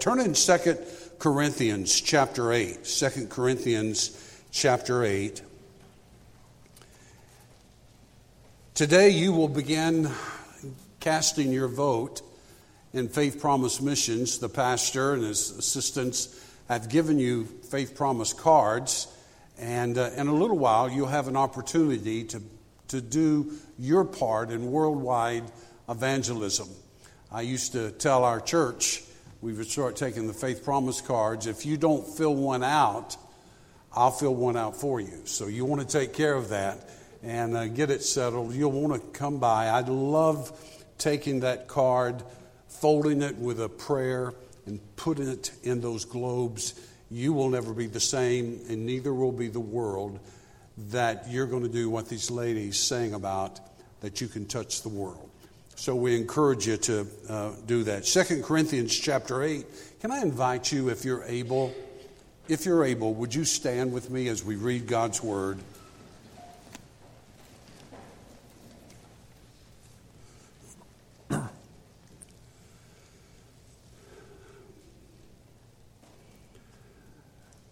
Turn in 2 Corinthians chapter 8. 2 Corinthians chapter 8. Today you will begin casting your vote in Faith Promise Missions. The pastor and his assistants have given you Faith Promise cards, and uh, in a little while you'll have an opportunity to, to do your part in worldwide evangelism. I used to tell our church, we would start taking the faith promise cards. If you don't fill one out, I'll fill one out for you. So you want to take care of that and uh, get it settled. You'll want to come by. I'd love taking that card, folding it with a prayer, and putting it in those globes. You will never be the same, and neither will be the world. That you're going to do what these ladies sang about, that you can touch the world. So we encourage you to uh, do that. Second Corinthians chapter 8. Can I invite you, if you're able, if you're able, would you stand with me as we read God's word?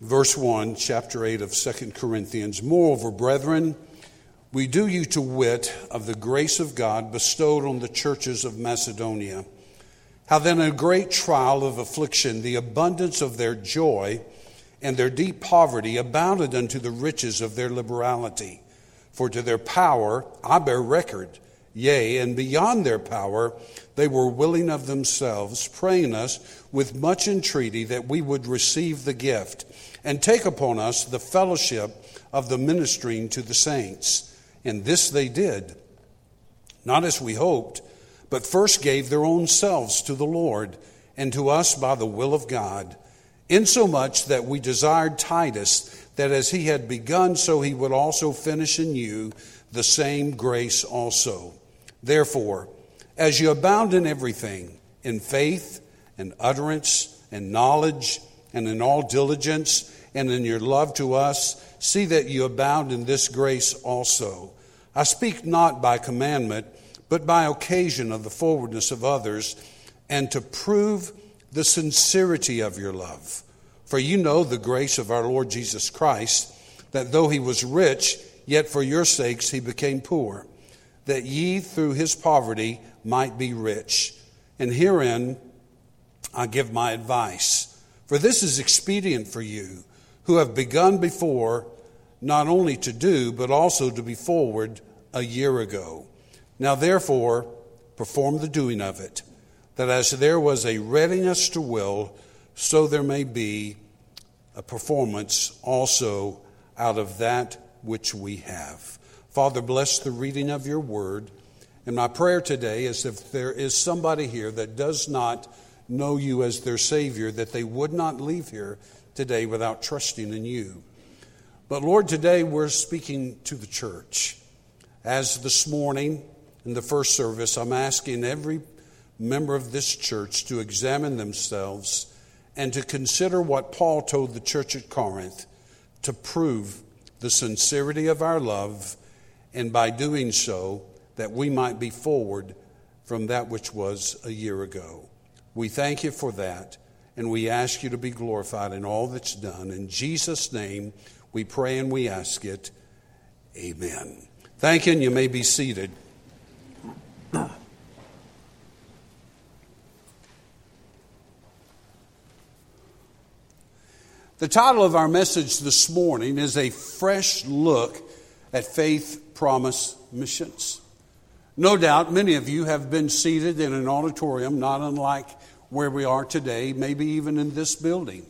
Verse 1, chapter 8 of Second Corinthians. Moreover, brethren, we do you to wit of the grace of God bestowed on the churches of Macedonia. How then, in a great trial of affliction, the abundance of their joy and their deep poverty abounded unto the riches of their liberality. For to their power I bear record, yea, and beyond their power they were willing of themselves, praying us with much entreaty that we would receive the gift and take upon us the fellowship of the ministering to the saints and this they did, not as we hoped, but first gave their own selves to the Lord and to us by the will of God, insomuch that we desired Titus that as he had begun, so he would also finish in you the same grace also. Therefore, as you abound in everything, in faith and utterance and knowledge and in all diligence and in your love to us, see that you abound in this grace also. I speak not by commandment, but by occasion of the forwardness of others, and to prove the sincerity of your love. For you know the grace of our Lord Jesus Christ, that though he was rich, yet for your sakes he became poor, that ye through his poverty might be rich. And herein I give my advice. For this is expedient for you, who have begun before not only to do, but also to be forward a year ago. Now, therefore, perform the doing of it, that as there was a readiness to will, so there may be a performance also out of that which we have. Father, bless the reading of your word. And my prayer today is if there is somebody here that does not know you as their Savior, that they would not leave here today without trusting in you. But Lord, today we're speaking to the church. As this morning in the first service, I'm asking every member of this church to examine themselves and to consider what Paul told the church at Corinth to prove the sincerity of our love, and by doing so, that we might be forward from that which was a year ago. We thank you for that, and we ask you to be glorified in all that's done. In Jesus' name, we pray and we ask it. Amen. Thank you, and you may be seated. The title of our message this morning is A Fresh Look at Faith Promise Missions. No doubt many of you have been seated in an auditorium not unlike where we are today, maybe even in this building,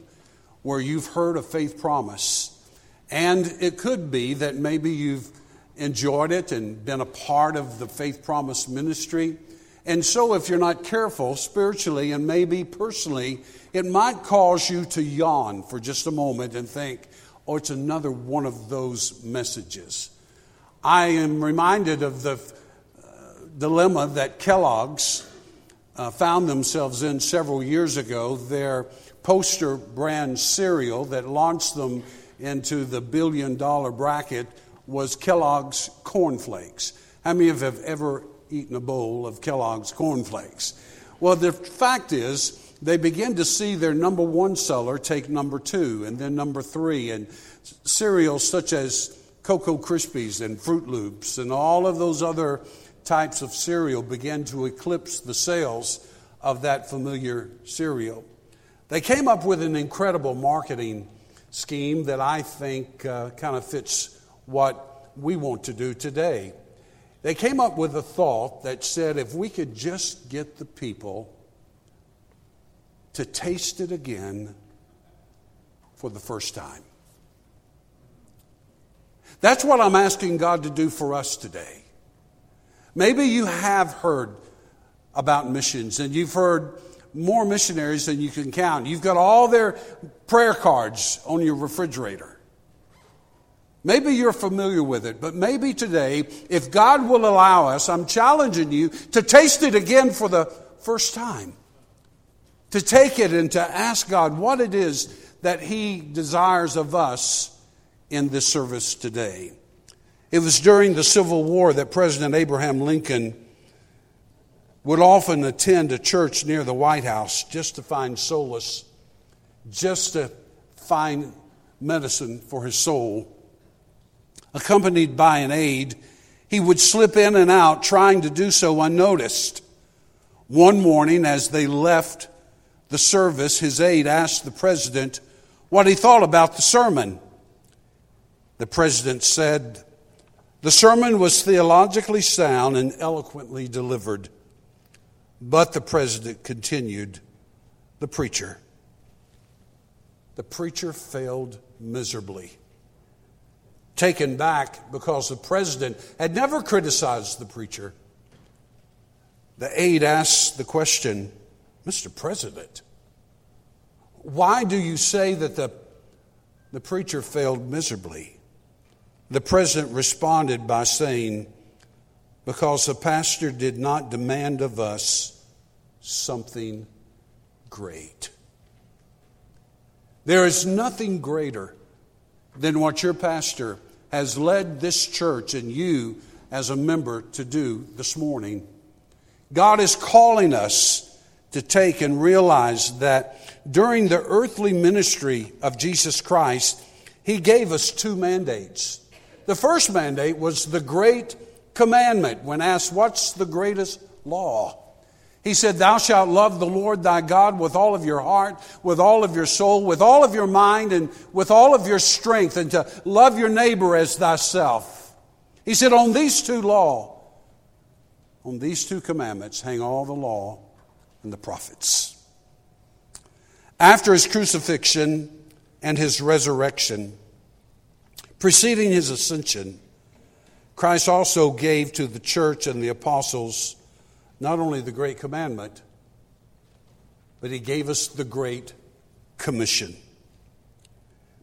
where you've heard of Faith Promise. And it could be that maybe you've enjoyed it and been a part of the Faith Promise ministry. And so, if you're not careful spiritually and maybe personally, it might cause you to yawn for just a moment and think, oh, it's another one of those messages. I am reminded of the uh, dilemma that Kellogg's uh, found themselves in several years ago. Their poster brand cereal that launched them into the billion dollar bracket was Kellogg's Corn Flakes. How many of you have ever eaten a bowl of Kellogg's Corn Flakes? Well, the fact is, they begin to see their number one seller take number two and then number three, and cereals such as Cocoa Krispies and Froot Loops and all of those other types of cereal begin to eclipse the sales of that familiar cereal. They came up with an incredible marketing scheme that I think uh, kind of fits what we want to do today. They came up with a thought that said if we could just get the people to taste it again for the first time. That's what I'm asking God to do for us today. Maybe you have heard about missions and you've heard more missionaries than you can count. You've got all their prayer cards on your refrigerator. Maybe you're familiar with it, but maybe today, if God will allow us, I'm challenging you to taste it again for the first time. To take it and to ask God what it is that He desires of us in this service today. It was during the Civil War that President Abraham Lincoln would often attend a church near the White House just to find solace, just to find medicine for his soul. Accompanied by an aide, he would slip in and out, trying to do so unnoticed. One morning, as they left the service, his aide asked the president what he thought about the sermon. The president said, The sermon was theologically sound and eloquently delivered. But the president continued, the preacher. The preacher failed miserably. Taken back because the president had never criticized the preacher, the aide asked the question Mr. President, why do you say that the, the preacher failed miserably? The president responded by saying, because the pastor did not demand of us something great. There is nothing greater than what your pastor has led this church and you as a member to do this morning. God is calling us to take and realize that during the earthly ministry of Jesus Christ, He gave us two mandates. The first mandate was the great commandment when asked, What's the greatest law? He said, Thou shalt love the Lord thy God with all of your heart, with all of your soul, with all of your mind, and with all of your strength, and to love your neighbor as thyself. He said, On these two law, on these two commandments hang all the law and the prophets. After his crucifixion and his resurrection, preceding his ascension, Christ also gave to the church and the apostles not only the great commandment, but he gave us the great commission.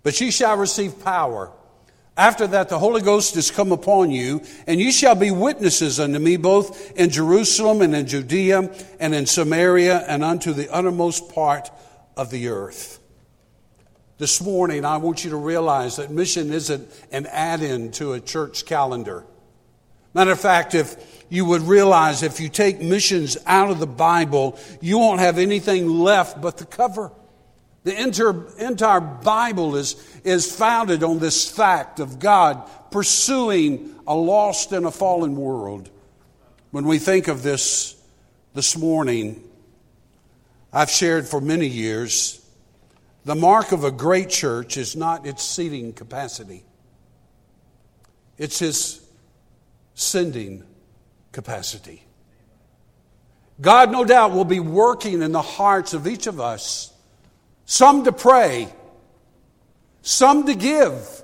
But ye shall receive power. After that, the Holy Ghost is come upon you, and ye shall be witnesses unto me both in Jerusalem and in Judea and in Samaria and unto the uttermost part of the earth. This morning, I want you to realize that mission isn't an add in to a church calendar. Matter of fact, if you would realize if you take missions out of the Bible, you won't have anything left but the cover. The entire, entire Bible is, is founded on this fact of God pursuing a lost and a fallen world. When we think of this this morning, I've shared for many years the mark of a great church is not its seating capacity, it's its sending capacity. God, no doubt, will be working in the hearts of each of us, some to pray, some to give,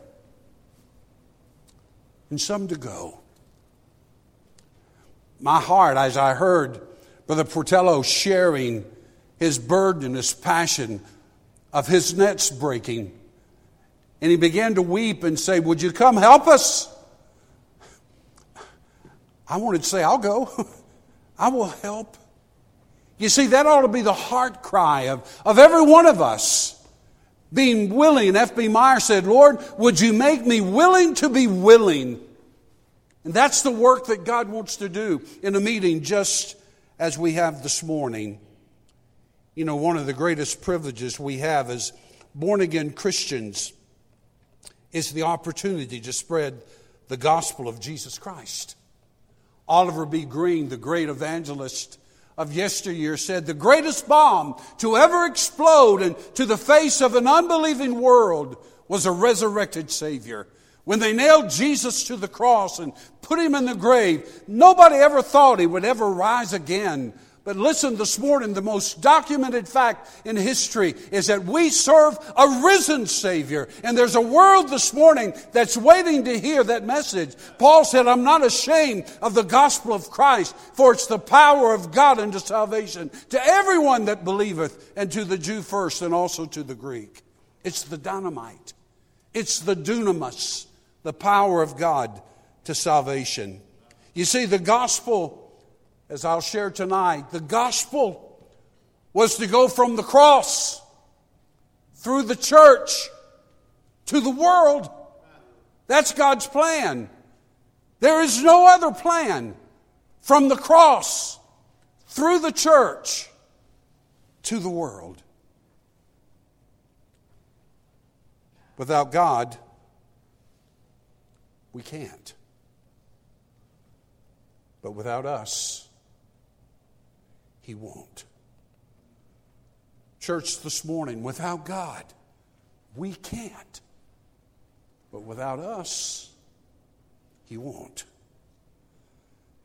and some to go. My heart, as I heard Brother Portillo sharing his burden, his passion of his nets breaking. And he began to weep and say, Would you come help us? I wanted to say, I'll go. I will help. You see, that ought to be the heart cry of, of every one of us. Being willing. F.B. Meyer said, Lord, would you make me willing to be willing? And that's the work that God wants to do in a meeting just as we have this morning. You know, one of the greatest privileges we have as born again Christians is the opportunity to spread the gospel of Jesus Christ. Oliver B. Greene, the great evangelist of yesteryear, said, The greatest bomb to ever explode into the face of an unbelieving world was a resurrected Savior. When they nailed Jesus to the cross and put him in the grave, nobody ever thought he would ever rise again. But listen, this morning, the most documented fact in history is that we serve a risen Savior. And there's a world this morning that's waiting to hear that message. Paul said, I'm not ashamed of the gospel of Christ, for it's the power of God unto salvation to everyone that believeth, and to the Jew first, and also to the Greek. It's the dynamite, it's the dunamis, the power of God to salvation. You see, the gospel as I'll share tonight, the gospel was to go from the cross through the church to the world. That's God's plan. There is no other plan from the cross through the church to the world. Without God, we can't. But without us, he won't. Church, this morning, without God, we can't. But without us, He won't.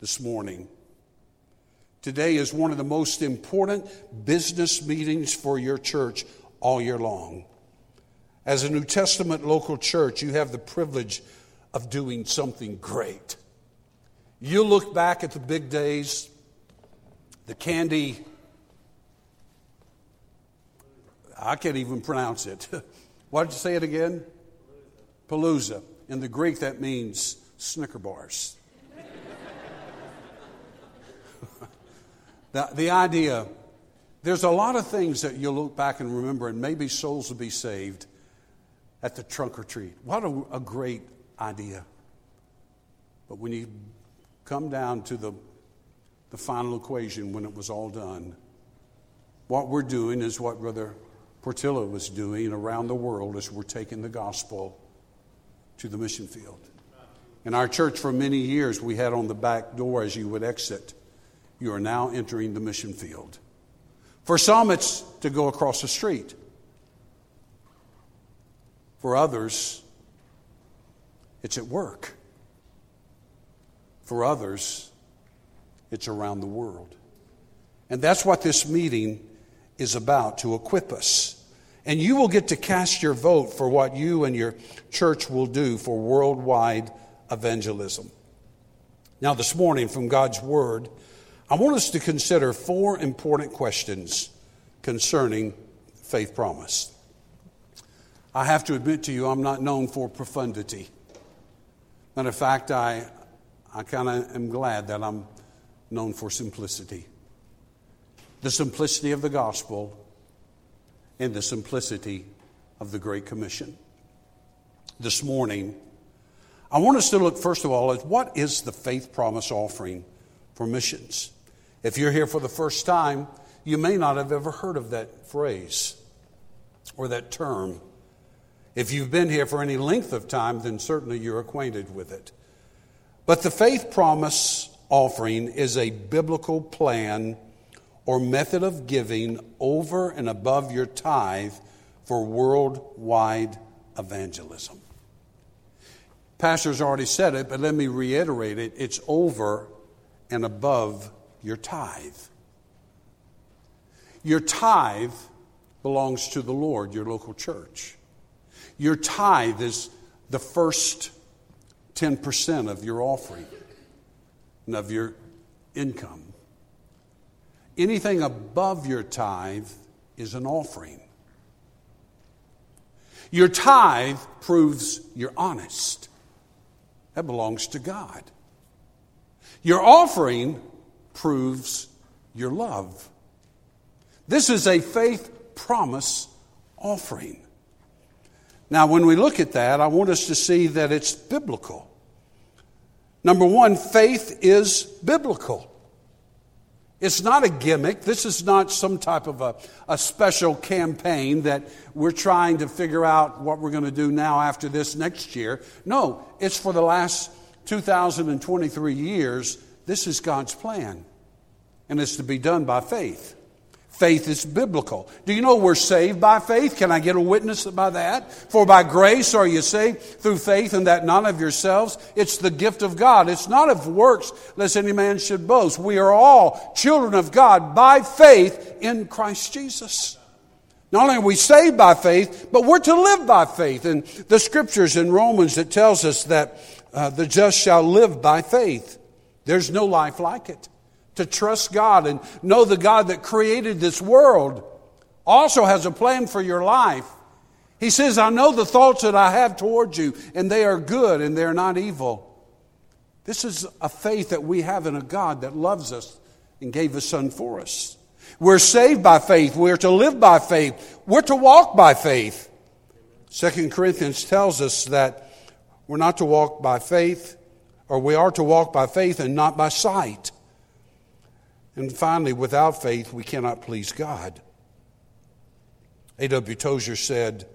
This morning, today is one of the most important business meetings for your church all year long. As a New Testament local church, you have the privilege of doing something great. You look back at the big days the candy, I can't even pronounce it. Why did you say it again? Palooza. In the Greek, that means Snicker bars. the, the idea, there's a lot of things that you'll look back and remember, and maybe souls will be saved at the trunk or treat. What a, a great idea. But when you come down to the the final equation when it was all done. What we're doing is what Brother Portillo was doing around the world as we're taking the gospel to the mission field. In our church, for many years, we had on the back door as you would exit, you are now entering the mission field. For some, it's to go across the street. For others, it's at work. For others, it's around the world. And that's what this meeting is about to equip us. And you will get to cast your vote for what you and your church will do for worldwide evangelism. Now, this morning, from God's Word, I want us to consider four important questions concerning faith promise. I have to admit to you, I'm not known for profundity. Matter of fact, I, I kind of am glad that I'm known for simplicity. The simplicity of the gospel and the simplicity of the Great Commission. This morning, I want us to look first of all at what is the faith promise offering for missions. If you're here for the first time, you may not have ever heard of that phrase or that term. If you've been here for any length of time, then certainly you're acquainted with it. But the faith promise offering is a biblical plan or method of giving over and above your tithe for worldwide evangelism. Pastor's already said it, but let me reiterate it. It's over and above your tithe. Your tithe belongs to the Lord, your local church. Your tithe is the first 10% of your offering and of your income. Anything above your tithe is an offering. Your tithe proves you're honest. That belongs to God. Your offering proves your love. This is a faith promise offering. Now, when we look at that, I want us to see that it's biblical. Number one, faith is biblical. It's not a gimmick. This is not some type of a, a special campaign that we're trying to figure out what we're going to do now after this next year. No, it's for the last 2023 years. This is God's plan, and it's to be done by faith. Faith is biblical. Do you know we're saved by faith? Can I get a witness by that? For by grace are you saved through faith, and that not of yourselves. It's the gift of God. It's not of works, lest any man should boast. We are all children of God by faith in Christ Jesus. Not only are we saved by faith, but we're to live by faith. And the scriptures in Romans that tells us that uh, the just shall live by faith. There's no life like it to trust God and know the God that created this world also has a plan for your life. He says, I know the thoughts that I have towards you, and they are good and they're not evil. This is a faith that we have in a God that loves us and gave his son for us. We're saved by faith. We're to live by faith. We're to walk by faith. Second Corinthians tells us that we're not to walk by faith, or we are to walk by faith and not by sight. And finally, without faith, we cannot please God. A.W. Tozer said,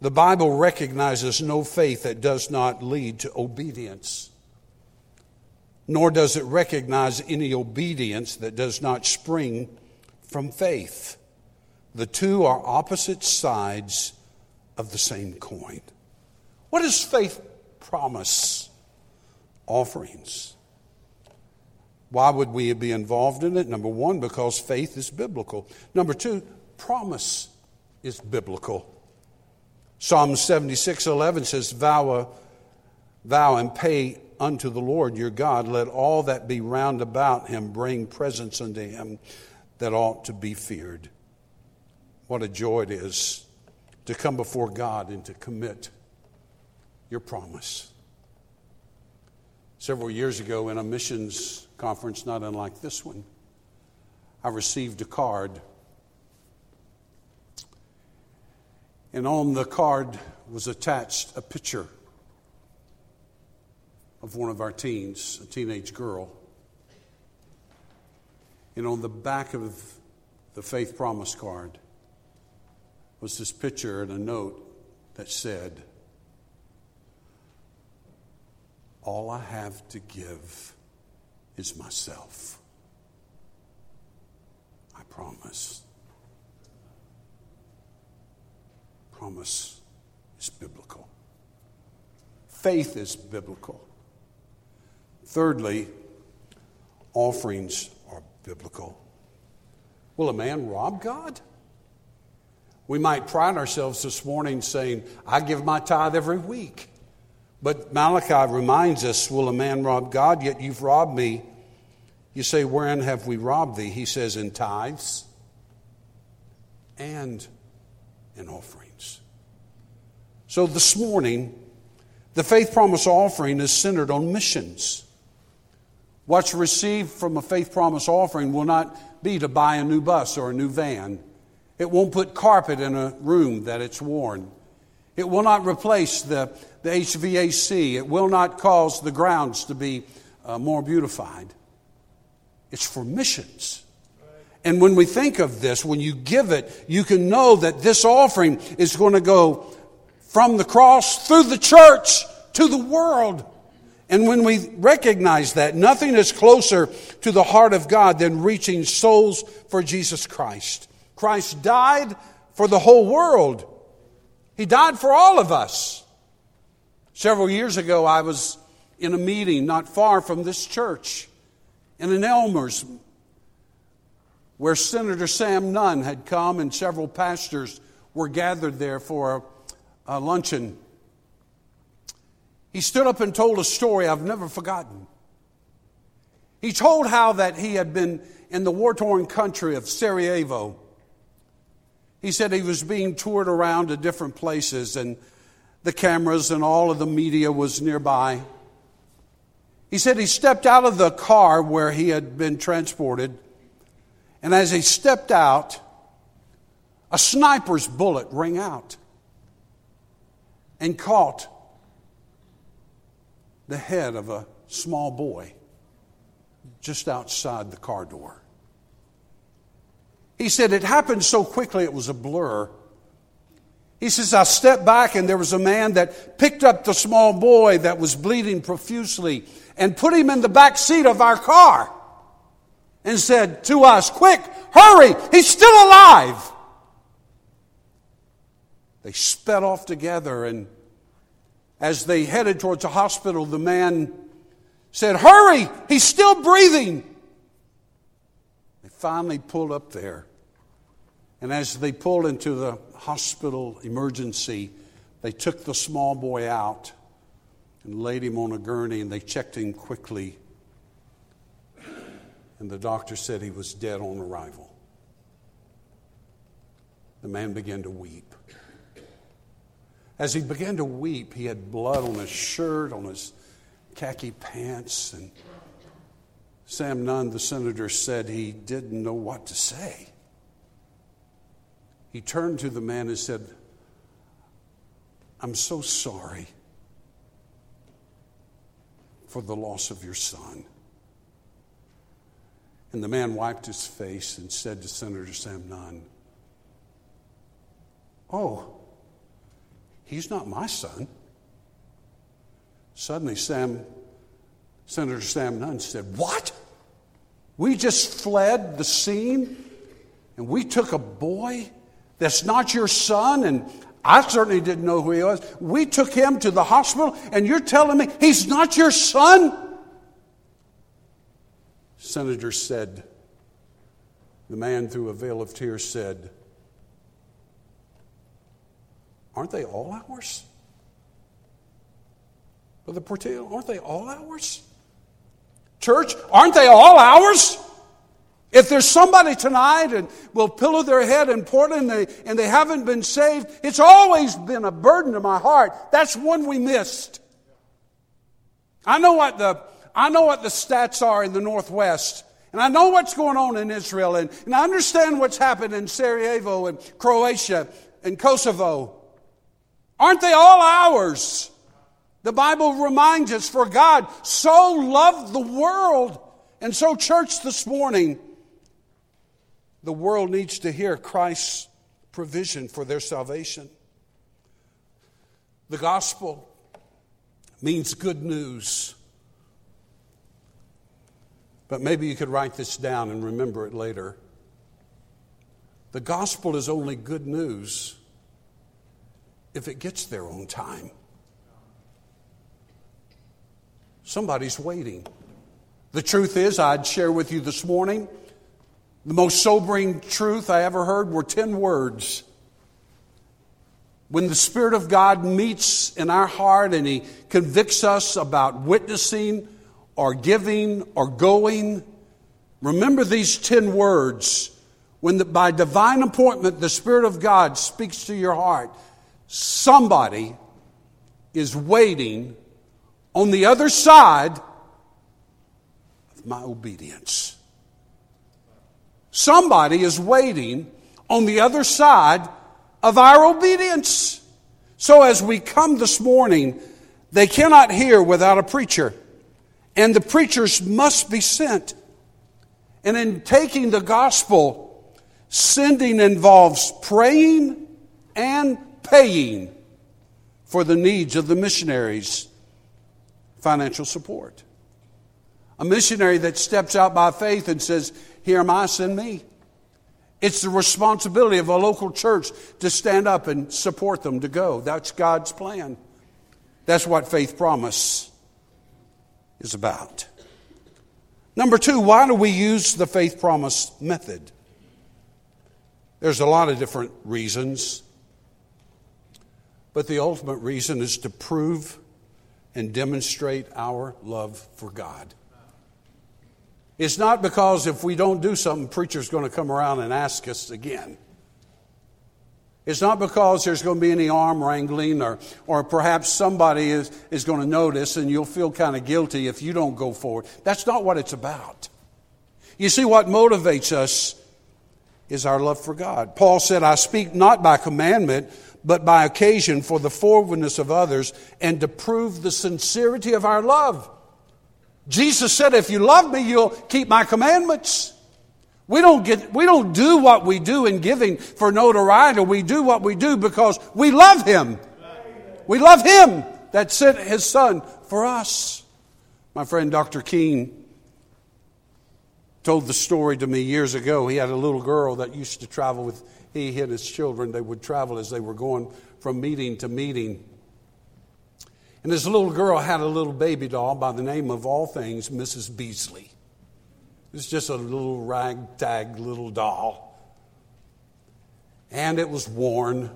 The Bible recognizes no faith that does not lead to obedience, nor does it recognize any obedience that does not spring from faith. The two are opposite sides of the same coin. What does faith promise? Offerings. Why would we be involved in it? Number one, because faith is biblical. Number two, promise is biblical. Psalm 76 11 says, Vow, uh, vow and pay unto the Lord your God. Let all that be round about him bring presents unto him that ought to be feared. What a joy it is to come before God and to commit your promise. Several years ago, in a missions conference not unlike this one, I received a card. And on the card was attached a picture of one of our teens, a teenage girl. And on the back of the Faith Promise card was this picture and a note that said, All I have to give is myself. I promise. Promise is biblical. Faith is biblical. Thirdly, offerings are biblical. Will a man rob God? We might pride ourselves this morning saying, I give my tithe every week. But Malachi reminds us Will a man rob God? Yet you've robbed me. You say, Wherein have we robbed thee? He says, In tithes and in offerings. So this morning, the faith promise offering is centered on missions. What's received from a faith promise offering will not be to buy a new bus or a new van. It won't put carpet in a room that it's worn. It will not replace the, the HVAC. It will not cause the grounds to be uh, more beautified. It's for missions. And when we think of this, when you give it, you can know that this offering is going to go from the cross through the church to the world. And when we recognize that, nothing is closer to the heart of God than reaching souls for Jesus Christ. Christ died for the whole world. He died for all of us. Several years ago, I was in a meeting not far from this church in an Elmer's where Senator Sam Nunn had come and several pastors were gathered there for a, luncheon. He stood up and told a story I've never forgotten. He told how that he had been in the war-torn country of Sarajevo he said he was being toured around to different places and the cameras and all of the media was nearby. He said he stepped out of the car where he had been transported, and as he stepped out, a sniper's bullet rang out and caught the head of a small boy just outside the car door. He said, It happened so quickly it was a blur. He says, I stepped back and there was a man that picked up the small boy that was bleeding profusely and put him in the back seat of our car and said to us, Quick, hurry, he's still alive. They sped off together, and as they headed towards the hospital, the man said, Hurry, he's still breathing. Finally pulled up there. And as they pulled into the hospital emergency, they took the small boy out and laid him on a gurney and they checked him quickly. And the doctor said he was dead on arrival. The man began to weep. As he began to weep, he had blood on his shirt, on his khaki pants, and Sam Nunn, the senator, said he didn't know what to say he turned to the man and said, I'm so sorry for the loss of your son. And the man wiped his face and said to Senator Sam Nunn, Oh, he's not my son. Suddenly, Sam, Senator Sam Nunn said, What? We just fled the scene and we took a boy that's not your son, and I certainly didn't know who he was. We took him to the hospital, and you're telling me he's not your son? Senator said, the man through a veil of tears said, Aren't they all ours? Brother Portillo, aren't they all ours? Church, aren't they all ours? If there's somebody tonight and will pillow their head in Portland and they, and they haven't been saved, it's always been a burden to my heart. That's one we missed. I know what the, I know what the stats are in the Northwest. And I know what's going on in Israel. And, and I understand what's happened in Sarajevo and Croatia and Kosovo. Aren't they all ours? The Bible reminds us, for God so loved the world. And so, church, this morning, the world needs to hear Christ's provision for their salvation. The gospel means good news. But maybe you could write this down and remember it later. The gospel is only good news if it gets there on time. Somebody's waiting. The truth is, I'd share with you this morning the most sobering truth I ever heard were 10 words. When the Spirit of God meets in our heart and He convicts us about witnessing or giving or going, remember these 10 words. When the, by divine appointment the Spirit of God speaks to your heart, somebody is waiting on the other side of my obedience. Somebody is waiting on the other side of our obedience. So as we come this morning, they cannot hear without a preacher, and the preachers must be sent. And in taking the gospel, sending involves praying and paying for the needs of the missionaries' financial support. A missionary that steps out by faith and says, here am I, send me. It's the responsibility of a local church to stand up and support them to go. That's God's plan. That's what faith promise is about. Number two, why do we use the faith promise method? There's a lot of different reasons, but the ultimate reason is to prove and demonstrate our love for God. It's not because if we don't do something, preacher's going to come around and ask us again. It's not because there's going to be any arm wrangling or, or perhaps somebody is, is going to notice and you'll feel kind of guilty if you don't go forward. That's not what it's about. You see, what motivates us is our love for God. Paul said, I speak not by commandment, but by occasion for the forwardness of others and to prove the sincerity of our love. Jesus said, If you love me, you'll keep my commandments. We don't get, we don't do what we do in giving for notoriety. We do what we do because we love Him. We love Him that sent His Son for us. My friend Dr. Keene told the story to me years ago. He had a little girl that used to travel with he and his children. They would travel as they were going from meeting to meeting. And this little girl had a little baby doll by the name of all things, Mrs. Beasley. It was just a little ragtag little doll. And it was worn.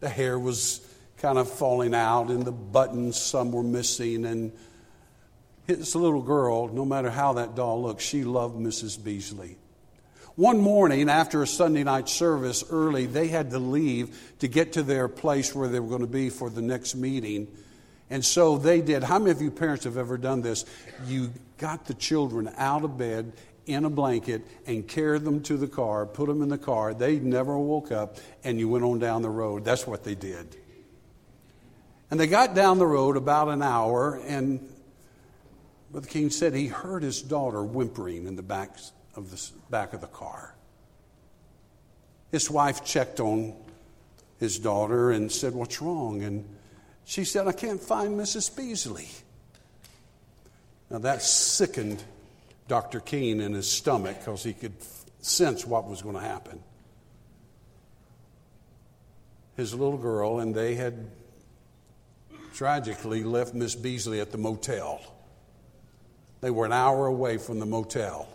The hair was kind of falling out, and the buttons, some were missing. And this little girl, no matter how that doll looked, she loved Mrs. Beasley. One morning after a Sunday night service early, they had to leave to get to their place where they were going to be for the next meeting. And so they did. How many of you parents have ever done this? You got the children out of bed in a blanket and carried them to the car, put them in the car. They never woke up, and you went on down the road. That's what they did. And they got down the road about an hour, and Brother King said he heard his daughter whimpering in the back of the back of the car. His wife checked on his daughter and said, What's wrong? And she said, I can't find Mrs. Beasley. Now that sickened Dr. Keene in his stomach because he could sense what was going to happen. His little girl, and they had tragically left Miss Beasley at the motel. They were an hour away from the motel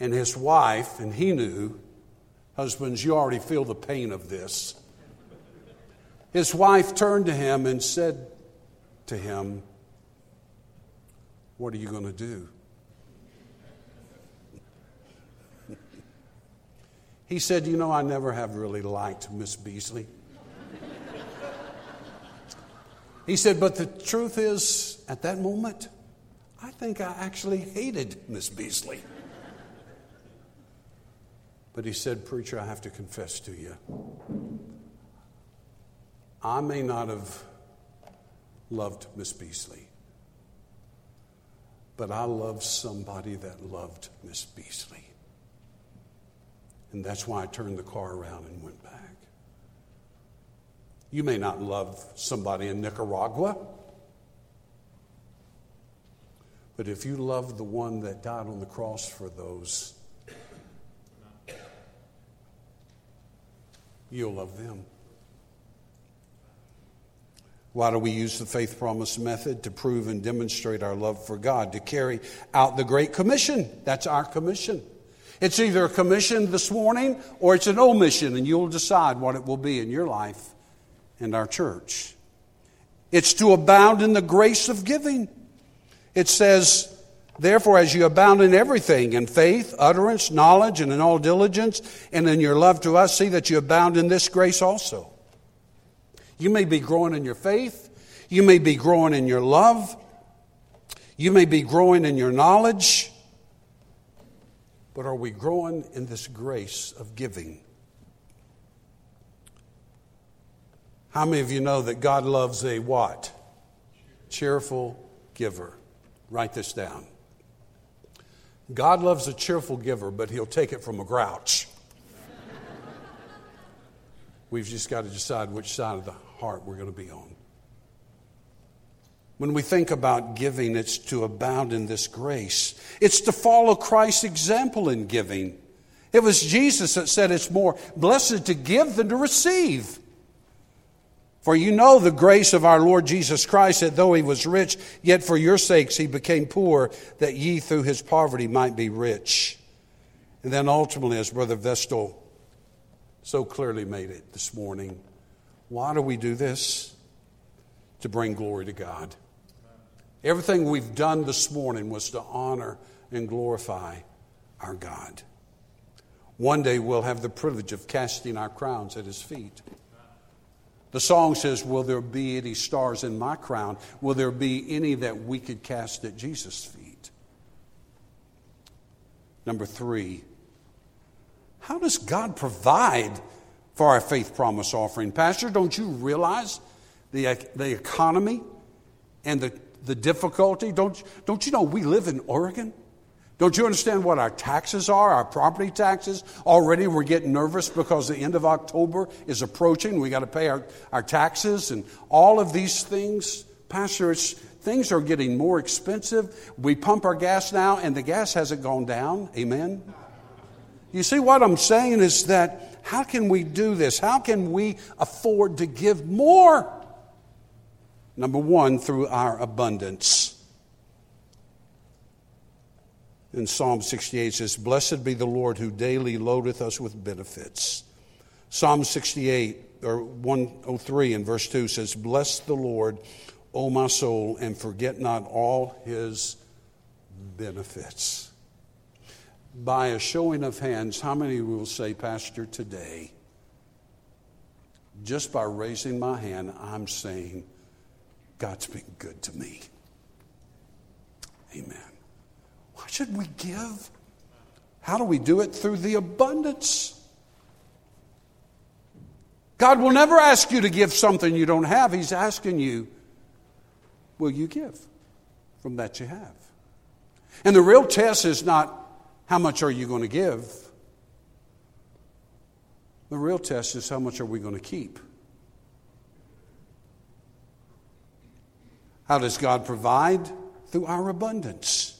and his wife, and he knew, husbands, you already feel the pain of this. His wife turned to him and said to him, What are you going to do? He said, You know, I never have really liked Miss Beasley. He said, But the truth is, at that moment, I think I actually hated Miss Beasley. But he said, Preacher, I have to confess to you. I may not have loved Miss Beasley, but I loved somebody that loved Miss Beasley. And that's why I turned the car around and went back. You may not love somebody in Nicaragua, but if you love the one that died on the cross for those, you'll love them. Why do we use the faith promise method? To prove and demonstrate our love for God, to carry out the Great Commission. That's our commission. It's either a commission this morning or it's an omission, and you'll decide what it will be in your life and our church. It's to abound in the grace of giving. It says, Therefore, as you abound in everything, in faith, utterance, knowledge, and in all diligence, and in your love to us, see that you abound in this grace also. You may be growing in your faith. You may be growing in your love. You may be growing in your knowledge. But are we growing in this grace of giving? How many of you know that God loves a what? Cheerful giver. Write this down. God loves a cheerful giver, but he'll take it from a grouch. We've just got to decide which side of the heart we're going to be on. When we think about giving, it's to abound in this grace. It's to follow Christ's example in giving. It was Jesus that said it's more blessed to give than to receive. For you know the grace of our Lord Jesus Christ, that though he was rich, yet for your sakes he became poor, that ye through his poverty might be rich. And then ultimately, as Brother Vestal so clearly made it this morning, why do we do this? To bring glory to God. Everything we've done this morning was to honor and glorify our God. One day we'll have the privilege of casting our crowns at his feet. The song says, Will there be any stars in my crown? Will there be any that we could cast at Jesus' feet? Number three, how does God provide for our faith promise offering? Pastor, don't you realize the, uh, the economy and the, the difficulty? Don't, don't you know we live in Oregon? Don't you understand what our taxes are, our property taxes? Already we're getting nervous because the end of October is approaching. We got to pay our, our taxes and all of these things. Pastor, things are getting more expensive. We pump our gas now and the gas hasn't gone down. Amen? You see, what I'm saying is that how can we do this? How can we afford to give more? Number one, through our abundance. In Psalm 68 says, Blessed be the Lord who daily loadeth us with benefits. Psalm 68 or 103 in verse 2 says, Bless the Lord, O my soul, and forget not all his benefits. By a showing of hands, how many will say, Pastor, today, just by raising my hand, I'm saying, God's been good to me. Amen. Why should we give? How do we do it? Through the abundance. God will never ask you to give something you don't have. He's asking you, will you give from that you have? And the real test is not how much are you going to give? The real test is how much are we going to keep? How does God provide? Through our abundance.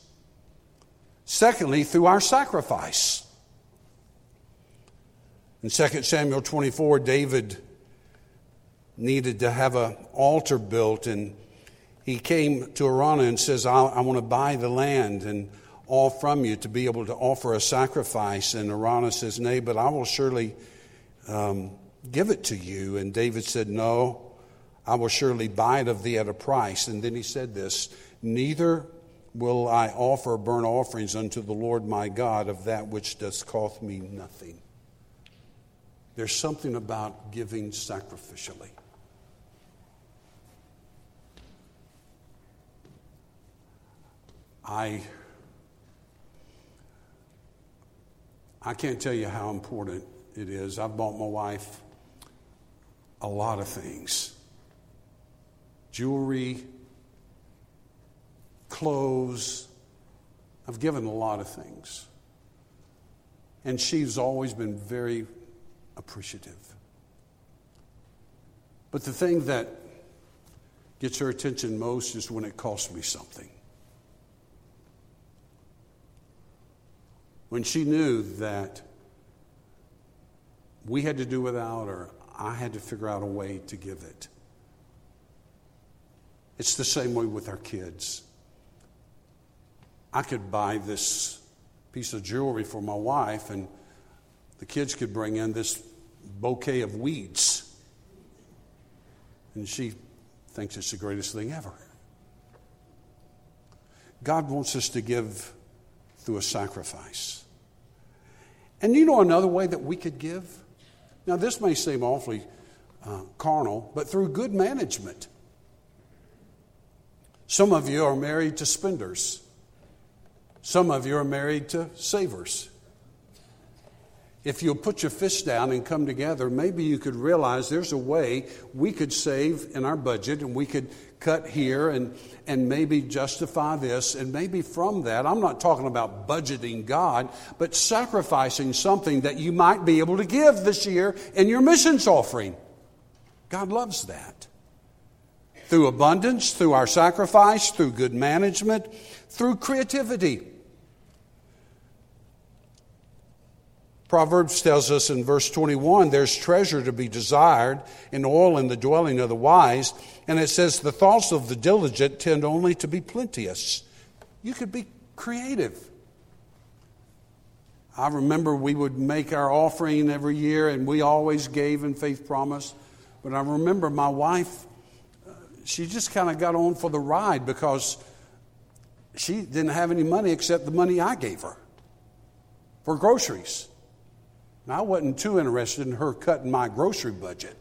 Secondly, through our sacrifice. In 2 Samuel 24, David needed to have an altar built, and he came to Araunah and says, I, I want to buy the land and all from you to be able to offer a sacrifice. And Araunah says, Nay, but I will surely um, give it to you. And David said, No, I will surely buy it of thee at a price. And then he said this Neither will I offer burnt offerings unto the Lord my God of that which does cost me nothing. There's something about giving sacrificially. I I can't tell you how important it is. I've bought my wife a lot of things. Jewelry, clothes. I've given a lot of things. And she's always been very appreciative. But the thing that gets her attention most is when it costs me something. When she knew that we had to do without her, I had to figure out a way to give it. It's the same way with our kids. I could buy this piece of jewelry for my wife, and the kids could bring in this bouquet of weeds. And she thinks it's the greatest thing ever. God wants us to give through a sacrifice. And you know another way that we could give? Now, this may seem awfully uh, carnal, but through good management. Some of you are married to spenders. Some of you are married to savers. If you'll put your fists down and come together, maybe you could realize there's a way we could save in our budget and we could cut here and, and maybe justify this. And maybe from that, I'm not talking about budgeting God, but sacrificing something that you might be able to give this year in your missions offering. God loves that. Through abundance, through our sacrifice, through good management, through creativity. Proverbs tells us in verse 21 there's treasure to be desired in oil in the dwelling of the wise. And it says the thoughts of the diligent tend only to be plenteous. You could be creative. I remember we would make our offering every year and we always gave in faith promise. But I remember my wife, she just kind of got on for the ride because she didn't have any money except the money I gave her for groceries. And I wasn't too interested in her cutting my grocery budget.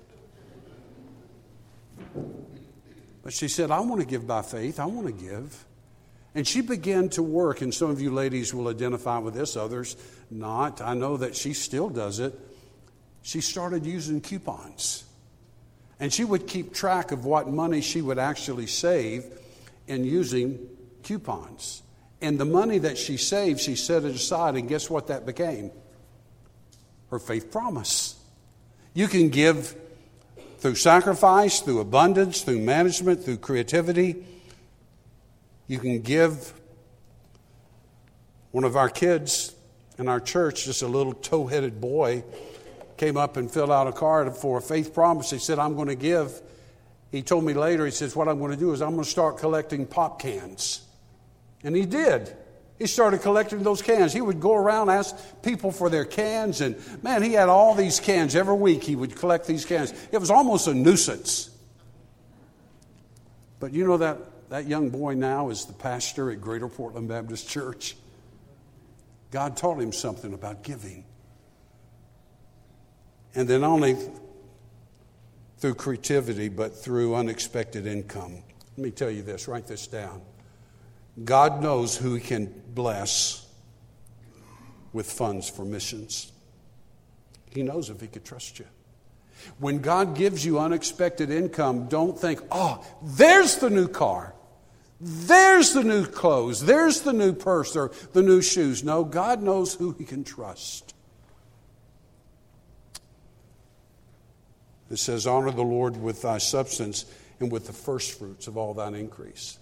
But she said, I want to give by faith. I want to give. And she began to work, and some of you ladies will identify with this, others not. I know that she still does it. She started using coupons. And she would keep track of what money she would actually save in using coupons. And the money that she saved, she set it aside, and guess what that became? Her faith promise. You can give through sacrifice, through abundance, through management, through creativity. You can give one of our kids in our church, just a little tow headed boy, came up and filled out a card for a faith promise. He said, I'm going to give. He told me later, he says, What I'm going to do is I'm going to start collecting pop cans. And he did. He started collecting those cans. He would go around, ask people for their cans, and man, he had all these cans. Every week he would collect these cans. It was almost a nuisance. But you know that, that young boy now is the pastor at Greater Portland Baptist Church. God taught him something about giving. And then only through creativity, but through unexpected income. Let me tell you this, write this down. God knows who He can bless with funds for missions. He knows if He could trust you. When God gives you unexpected income, don't think, oh, there's the new car. There's the new clothes. There's the new purse or the new shoes. No, God knows who He can trust. It says, Honor the Lord with thy substance and with the firstfruits of all thine increase.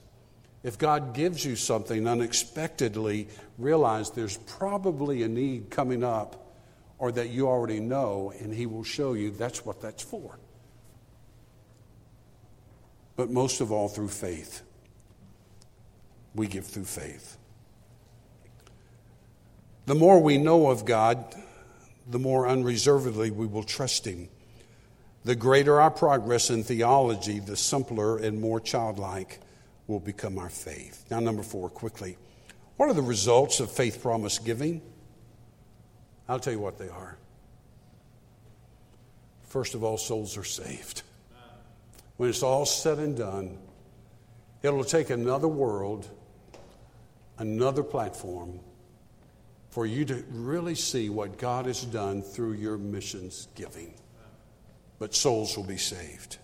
If God gives you something unexpectedly, realize there's probably a need coming up or that you already know, and He will show you that's what that's for. But most of all, through faith we give through faith. The more we know of God, the more unreservedly we will trust Him. The greater our progress in theology, the simpler and more childlike will become our faith. Now, number four, quickly. What are the results of faith promise giving? I'll tell you what they are. First of all, souls are saved. When it's all said and done, it'll take another world another platform for you to really see what God has done through your missions giving. But souls will be saved.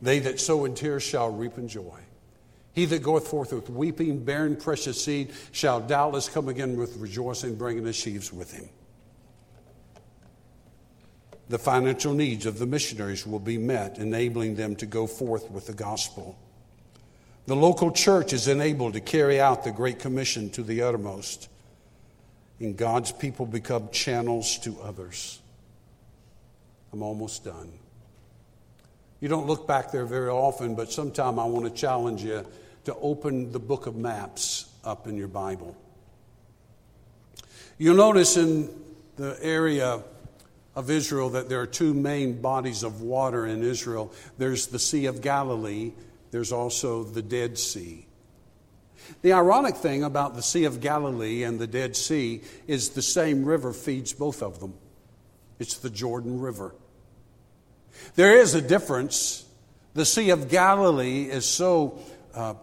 They that sow in tears shall reap in joy. He that goeth forth with weeping, bearing precious seed, shall doubtless come again with rejoicing, bringing the sheaves with him. The financial needs of the missionaries will be met, enabling them to go forth with the gospel. The local church is enabled to carry out the Great Commission to the uttermost, and God's people become channels to others. I'm almost done. You don't look back there very often, but sometime I want to challenge you to open the book of maps up in your Bible. You'll notice in the area of Israel that there are two main bodies of water in Israel there's the Sea of Galilee there's also the Dead Sea. The ironic thing about the Sea of Galilee and the Dead Sea is the same river feeds both of them. It's the Jordan River. There is a difference. The Sea of Galilee is so, uh,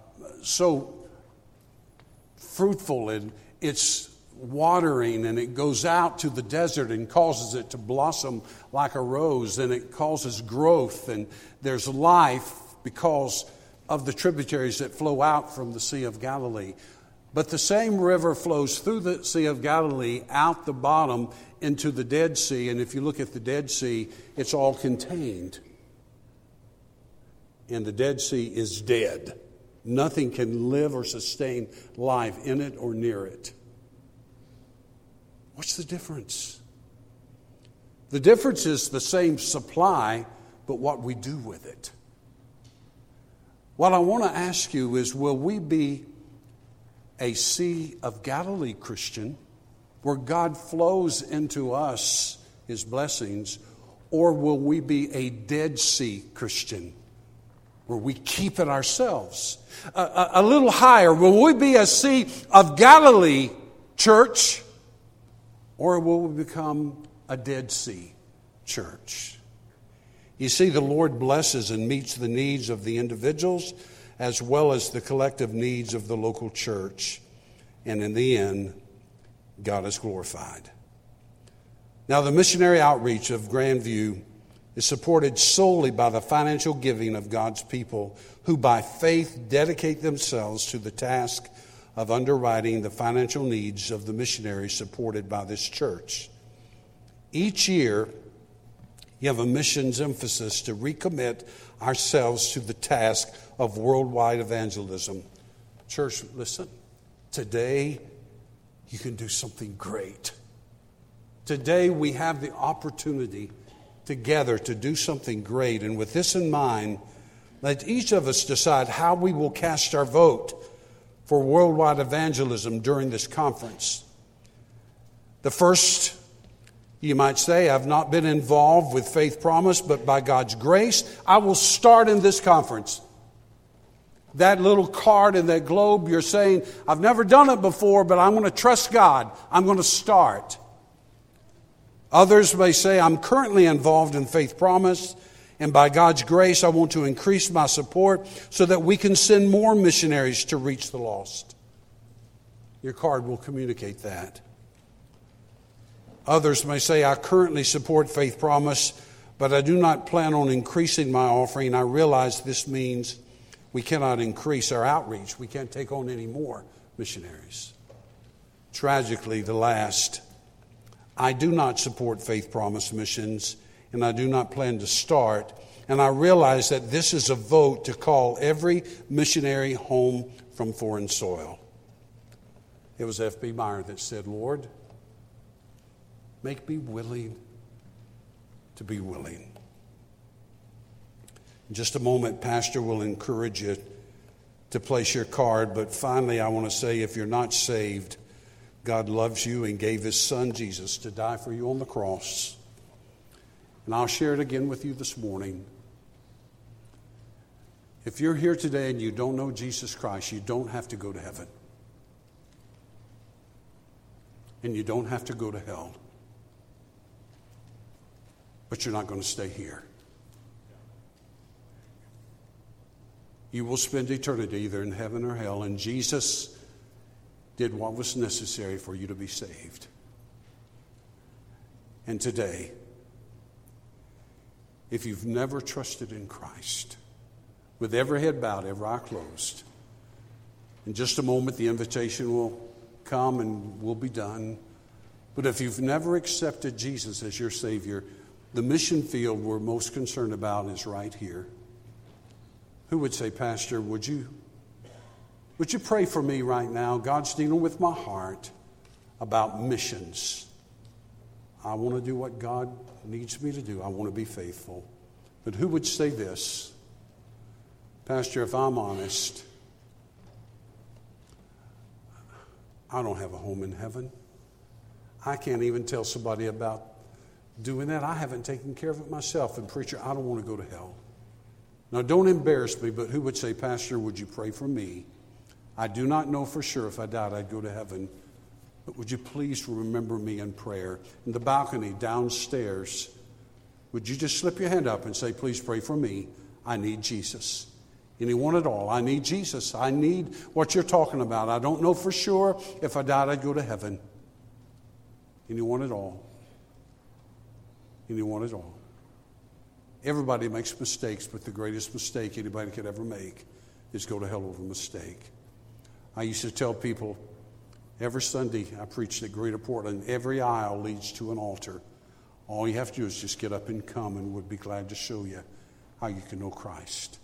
so fruitful and it's watering and it goes out to the desert and causes it to blossom like a rose and it causes growth and there's life because of the tributaries that flow out from the Sea of Galilee. But the same river flows through the Sea of Galilee out the bottom into the Dead Sea. And if you look at the Dead Sea, it's all contained. And the Dead Sea is dead. Nothing can live or sustain life in it or near it. What's the difference? The difference is the same supply, but what we do with it. What I want to ask you is will we be a Sea of Galilee Christian where God flows into us his blessings, or will we be a Dead Sea Christian where we keep it ourselves? A, a, a little higher, will we be a Sea of Galilee church, or will we become a Dead Sea church? You see, the Lord blesses and meets the needs of the individuals as well as the collective needs of the local church. And in the end, God is glorified. Now, the missionary outreach of Grandview is supported solely by the financial giving of God's people who, by faith, dedicate themselves to the task of underwriting the financial needs of the missionaries supported by this church. Each year, you have a missions emphasis to recommit ourselves to the task of worldwide evangelism. Church, listen, today you can do something great. Today we have the opportunity together to do something great. And with this in mind, let each of us decide how we will cast our vote for worldwide evangelism during this conference. The first, you might say, I've not been involved with Faith Promise, but by God's grace, I will start in this conference. That little card in that globe, you're saying, I've never done it before, but I'm going to trust God. I'm going to start. Others may say, I'm currently involved in Faith Promise, and by God's grace, I want to increase my support so that we can send more missionaries to reach the lost. Your card will communicate that. Others may say, I currently support Faith Promise, but I do not plan on increasing my offering. I realize this means we cannot increase our outreach. We can't take on any more missionaries. Tragically, the last I do not support Faith Promise missions, and I do not plan to start. And I realize that this is a vote to call every missionary home from foreign soil. It was F.B. Meyer that said, Lord, make me willing to be willing. In just a moment, Pastor will encourage you to place your card, but finally, I want to say if you're not saved, God loves you and gave his son Jesus to die for you on the cross. And I'll share it again with you this morning. If you're here today and you don't know Jesus Christ, you don't have to go to heaven. And you don't have to go to hell. But you're not going to stay here. You will spend eternity either in heaven or hell, and Jesus did what was necessary for you to be saved. And today, if you've never trusted in Christ, with every head bowed, every eye closed, in just a moment the invitation will come and we'll be done. But if you've never accepted Jesus as your Savior, the mission field we're most concerned about is right here. Who would say, Pastor, would you would you pray for me right now? God's dealing with my heart about missions. I want to do what God needs me to do. I want to be faithful. But who would say this? Pastor, if I'm honest, I don't have a home in heaven. I can't even tell somebody about doing that. I haven't taken care of it myself. And, preacher, I don't want to go to hell. Now, don't embarrass me, but who would say, Pastor, would you pray for me? I do not know for sure if I died I'd go to heaven, but would you please remember me in prayer? In the balcony downstairs, would you just slip your hand up and say, Please pray for me? I need Jesus. Anyone at all? I need Jesus. I need what you're talking about. I don't know for sure if I died I'd go to heaven. Anyone at all? Anyone at all? Everybody makes mistakes, but the greatest mistake anybody could ever make is go to hell over a mistake. I used to tell people every Sunday I preached at Greater Portland, every aisle leads to an altar. All you have to do is just get up and come, and we'd be glad to show you how you can know Christ.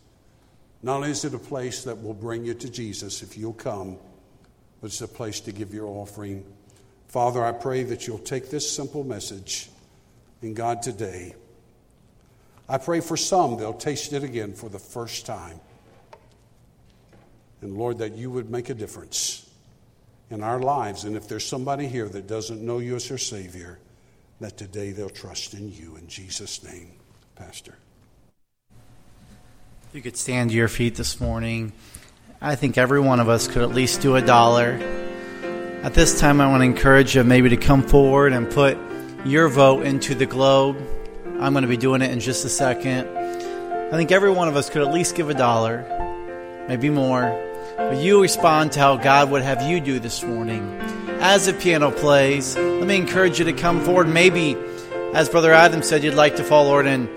Not only is it a place that will bring you to Jesus if you'll come, but it's a place to give your offering. Father, I pray that you'll take this simple message in God today. I pray for some, they'll taste it again for the first time. And Lord, that you would make a difference in our lives. And if there's somebody here that doesn't know you as their Savior, that today they'll trust in you. In Jesus' name, Pastor. If you could stand to your feet this morning, I think every one of us could at least do a dollar. At this time, I want to encourage you maybe to come forward and put your vote into the globe. I'm going to be doing it in just a second. I think every one of us could at least give a dollar, maybe more. But you respond to how God would have you do this morning. As the piano plays, let me encourage you to come forward. Maybe, as Brother Adam said, you'd like to follow Lord and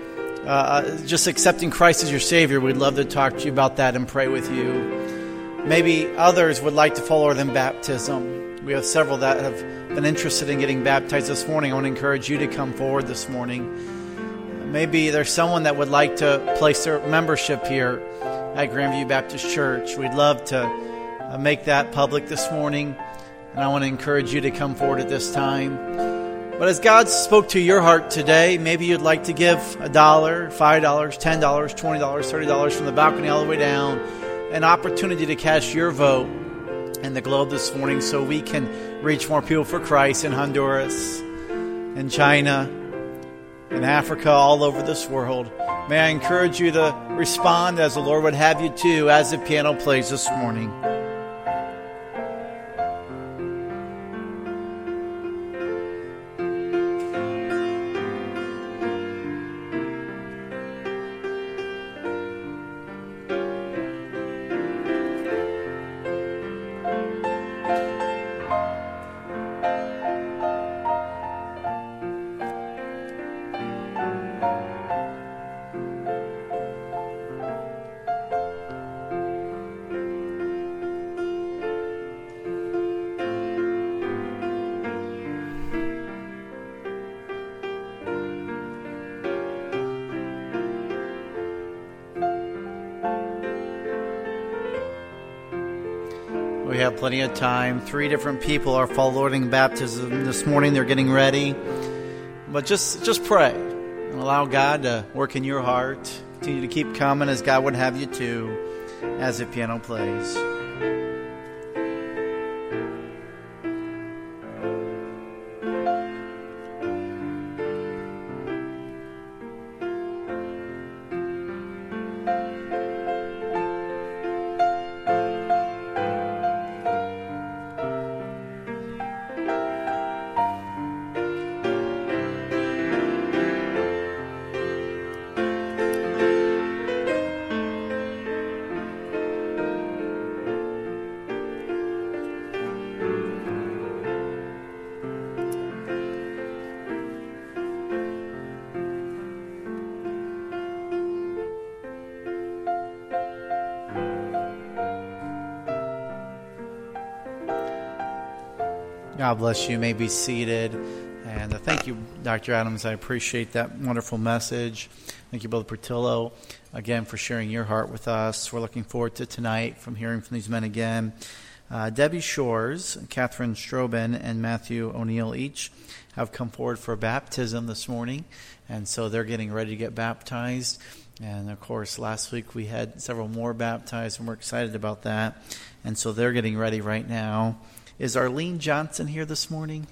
uh, just accepting Christ as your Savior. We'd love to talk to you about that and pray with you. maybe others would like to follow in baptism. We have several that have been interested in getting baptized this morning. I want to encourage you to come forward this morning. Maybe there's someone that would like to place their membership here at Grandview Baptist Church. We'd love to uh, make that public this morning, and I want to encourage you to come forward at this time. But as God spoke to your heart today, maybe you'd like to give a dollar, five dollars, ten dollars, twenty dollars, thirty dollars from the balcony all the way down, an opportunity to cast your vote in the globe this morning so we can reach more people for Christ in Honduras, in China, in Africa, all over this world. May I encourage you to respond as the Lord would have you to as the piano plays this morning. Have plenty of time. Three different people are following baptism this morning. They're getting ready. But just just pray and allow God to work in your heart. Continue to keep coming as God would have you to as the piano plays. God bless you. may be seated. And uh, thank you, Dr. Adams. I appreciate that wonderful message. Thank you, Brother Portillo, again, for sharing your heart with us. We're looking forward to tonight from hearing from these men again. Uh, Debbie Shores, Catherine Strobin, and Matthew O'Neill each have come forward for baptism this morning. And so they're getting ready to get baptized. And of course, last week we had several more baptized, and we're excited about that. And so they're getting ready right now. Is Arlene Johnson here this morning?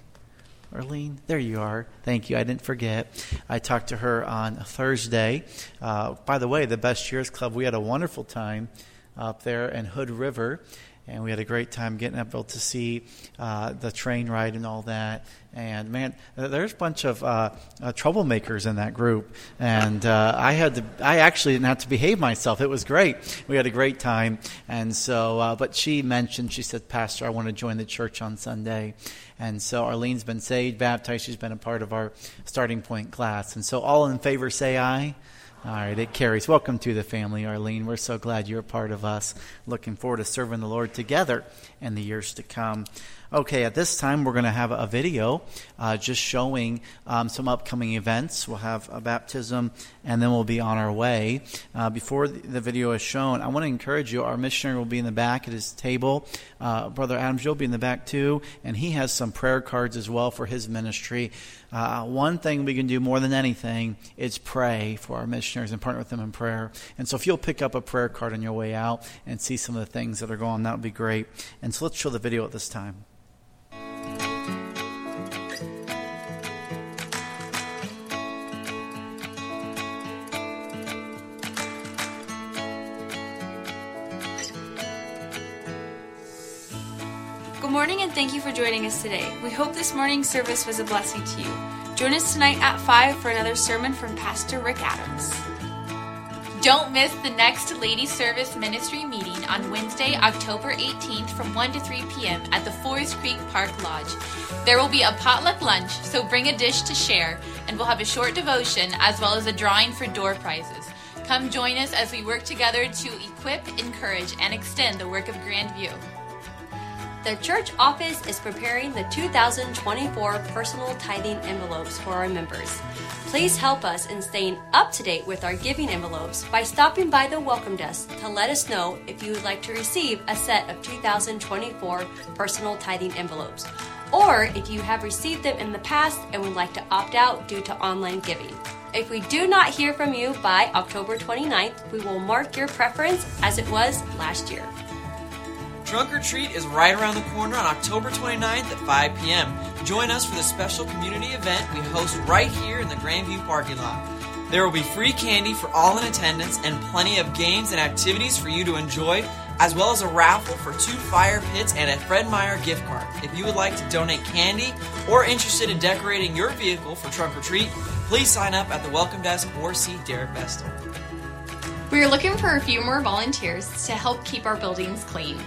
Arlene, there you are. Thank you. I didn't forget. I talked to her on Thursday. Uh, by the way, the Best Years Club, we had a wonderful time up there in Hood River and we had a great time getting up to see uh, the train ride and all that. And man, there's a bunch of uh, uh, troublemakers in that group, and uh, I had to. I actually didn't have to behave myself. It was great. We had a great time, and so. Uh, but she mentioned, she said, "Pastor, I want to join the church on Sunday." And so Arlene's been saved, baptized. She's been a part of our starting point class. And so all in favor say aye. All right, it carries. Welcome to the family, Arlene. We're so glad you're a part of us. Looking forward to serving the Lord together in the years to come. Okay, at this time, we're going to have a video uh, just showing um, some upcoming events. We'll have a baptism, and then we'll be on our way. Uh, before the video is shown, I want to encourage you. Our missionary will be in the back at his table. Uh, Brother Adams, you'll be in the back too, and he has some prayer cards as well for his ministry. Uh, one thing we can do more than anything is pray for our missionaries and partner with them in prayer. And so, if you'll pick up a prayer card on your way out and see some of the things that are going that would be great. And so, let's show the video at this time. Thank you for joining us today. We hope this morning's service was a blessing to you. Join us tonight at 5 for another sermon from Pastor Rick Adams. Don't miss the next Ladies Service Ministry meeting on Wednesday, October 18th from 1 to 3 p.m. at the Forest Creek Park Lodge. There will be a potluck lunch, so bring a dish to share, and we'll have a short devotion as well as a drawing for door prizes. Come join us as we work together to equip, encourage, and extend the work of Grandview. The church office is preparing the 2024 personal tithing envelopes for our members. Please help us in staying up to date with our giving envelopes by stopping by the welcome desk to let us know if you would like to receive a set of 2024 personal tithing envelopes, or if you have received them in the past and would like to opt out due to online giving. If we do not hear from you by October 29th, we will mark your preference as it was last year. Trunk or Treat is right around the corner on October 29th at 5 p.m. Join us for the special community event we host right here in the Grandview parking lot. There will be free candy for all in attendance and plenty of games and activities for you to enjoy, as well as a raffle for two fire pits and a Fred Meyer gift card. If you would like to donate candy or interested in decorating your vehicle for Trunk or Treat, please sign up at the welcome desk or see Derek Vestal. We are looking for a few more volunteers to help keep our buildings clean.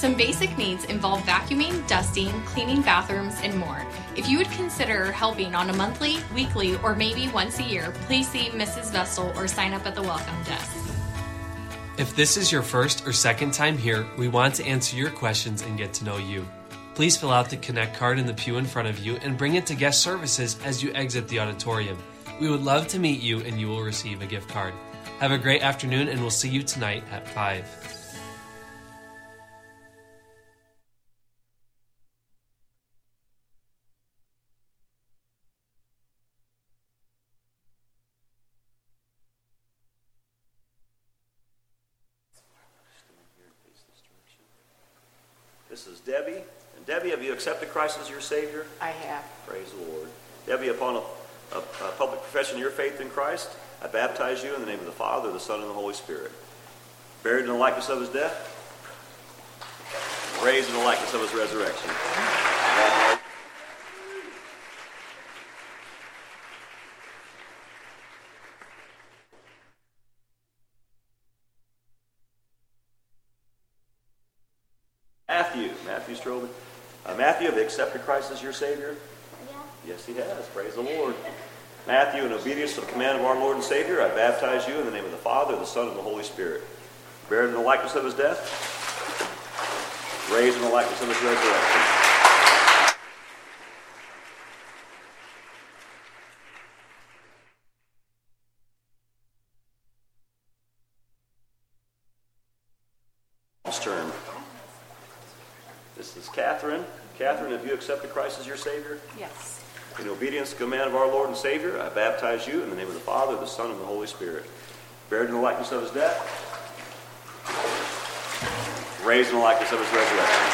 Some basic needs involve vacuuming, dusting, cleaning bathrooms, and more. If you would consider helping on a monthly, weekly, or maybe once a year, please see Mrs. Vestal or sign up at the welcome desk. If this is your first or second time here, we want to answer your questions and get to know you. Please fill out the Connect card in the pew in front of you and bring it to guest services as you exit the auditorium. We would love to meet you and you will receive a gift card. Have a great afternoon and we'll see you tonight at 5. Accepted Christ as your Savior? I have. Praise the Lord. Debbie, upon a, a, a public profession of your faith in Christ, I baptize you in the name of the Father, the Son, and the Holy Spirit. Buried in the likeness of his death, raised in the likeness of his resurrection. Matthew, Matthew Strobel. Uh, Matthew, have you accepted Christ as your Savior? Yeah. Yes, he has. Praise the Lord. Matthew, in obedience to the command of our Lord and Savior, I baptize you in the name of the Father, the Son, and the Holy Spirit. Buried in the likeness of his death, raised in the likeness of his resurrection. term. This is Catherine. Catherine, have you accepted Christ as your Savior? Yes. In obedience to the command of our Lord and Savior, I baptize you in the name of the Father, the Son, and the Holy Spirit. Buried in the likeness of his death, raised in the likeness of his resurrection.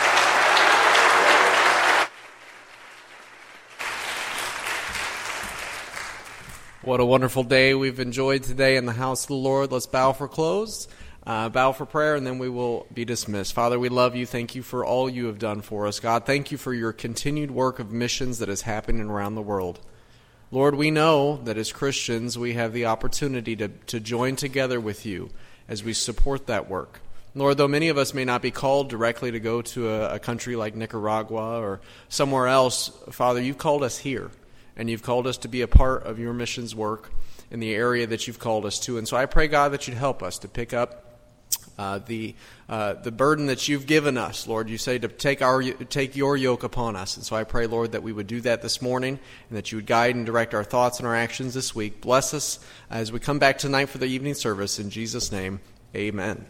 What a wonderful day we've enjoyed today in the house of the Lord. Let's bow for close, uh, bow for prayer, and then we will be dismissed. Father, we love you. Thank you for all you have done for us. God, thank you for your continued work of missions that is happening around the world. Lord, we know that as Christians, we have the opportunity to, to join together with you as we support that work. Lord, though many of us may not be called directly to go to a, a country like Nicaragua or somewhere else, Father, you've called us here and you've called us to be a part of your missions work in the area that you've called us to. And so I pray, God, that you'd help us to pick up uh, the uh, the burden that you've given us, Lord. You say to take our take your yoke upon us, and so I pray, Lord, that we would do that this morning, and that you would guide and direct our thoughts and our actions this week. Bless us as we come back tonight for the evening service. In Jesus' name, Amen.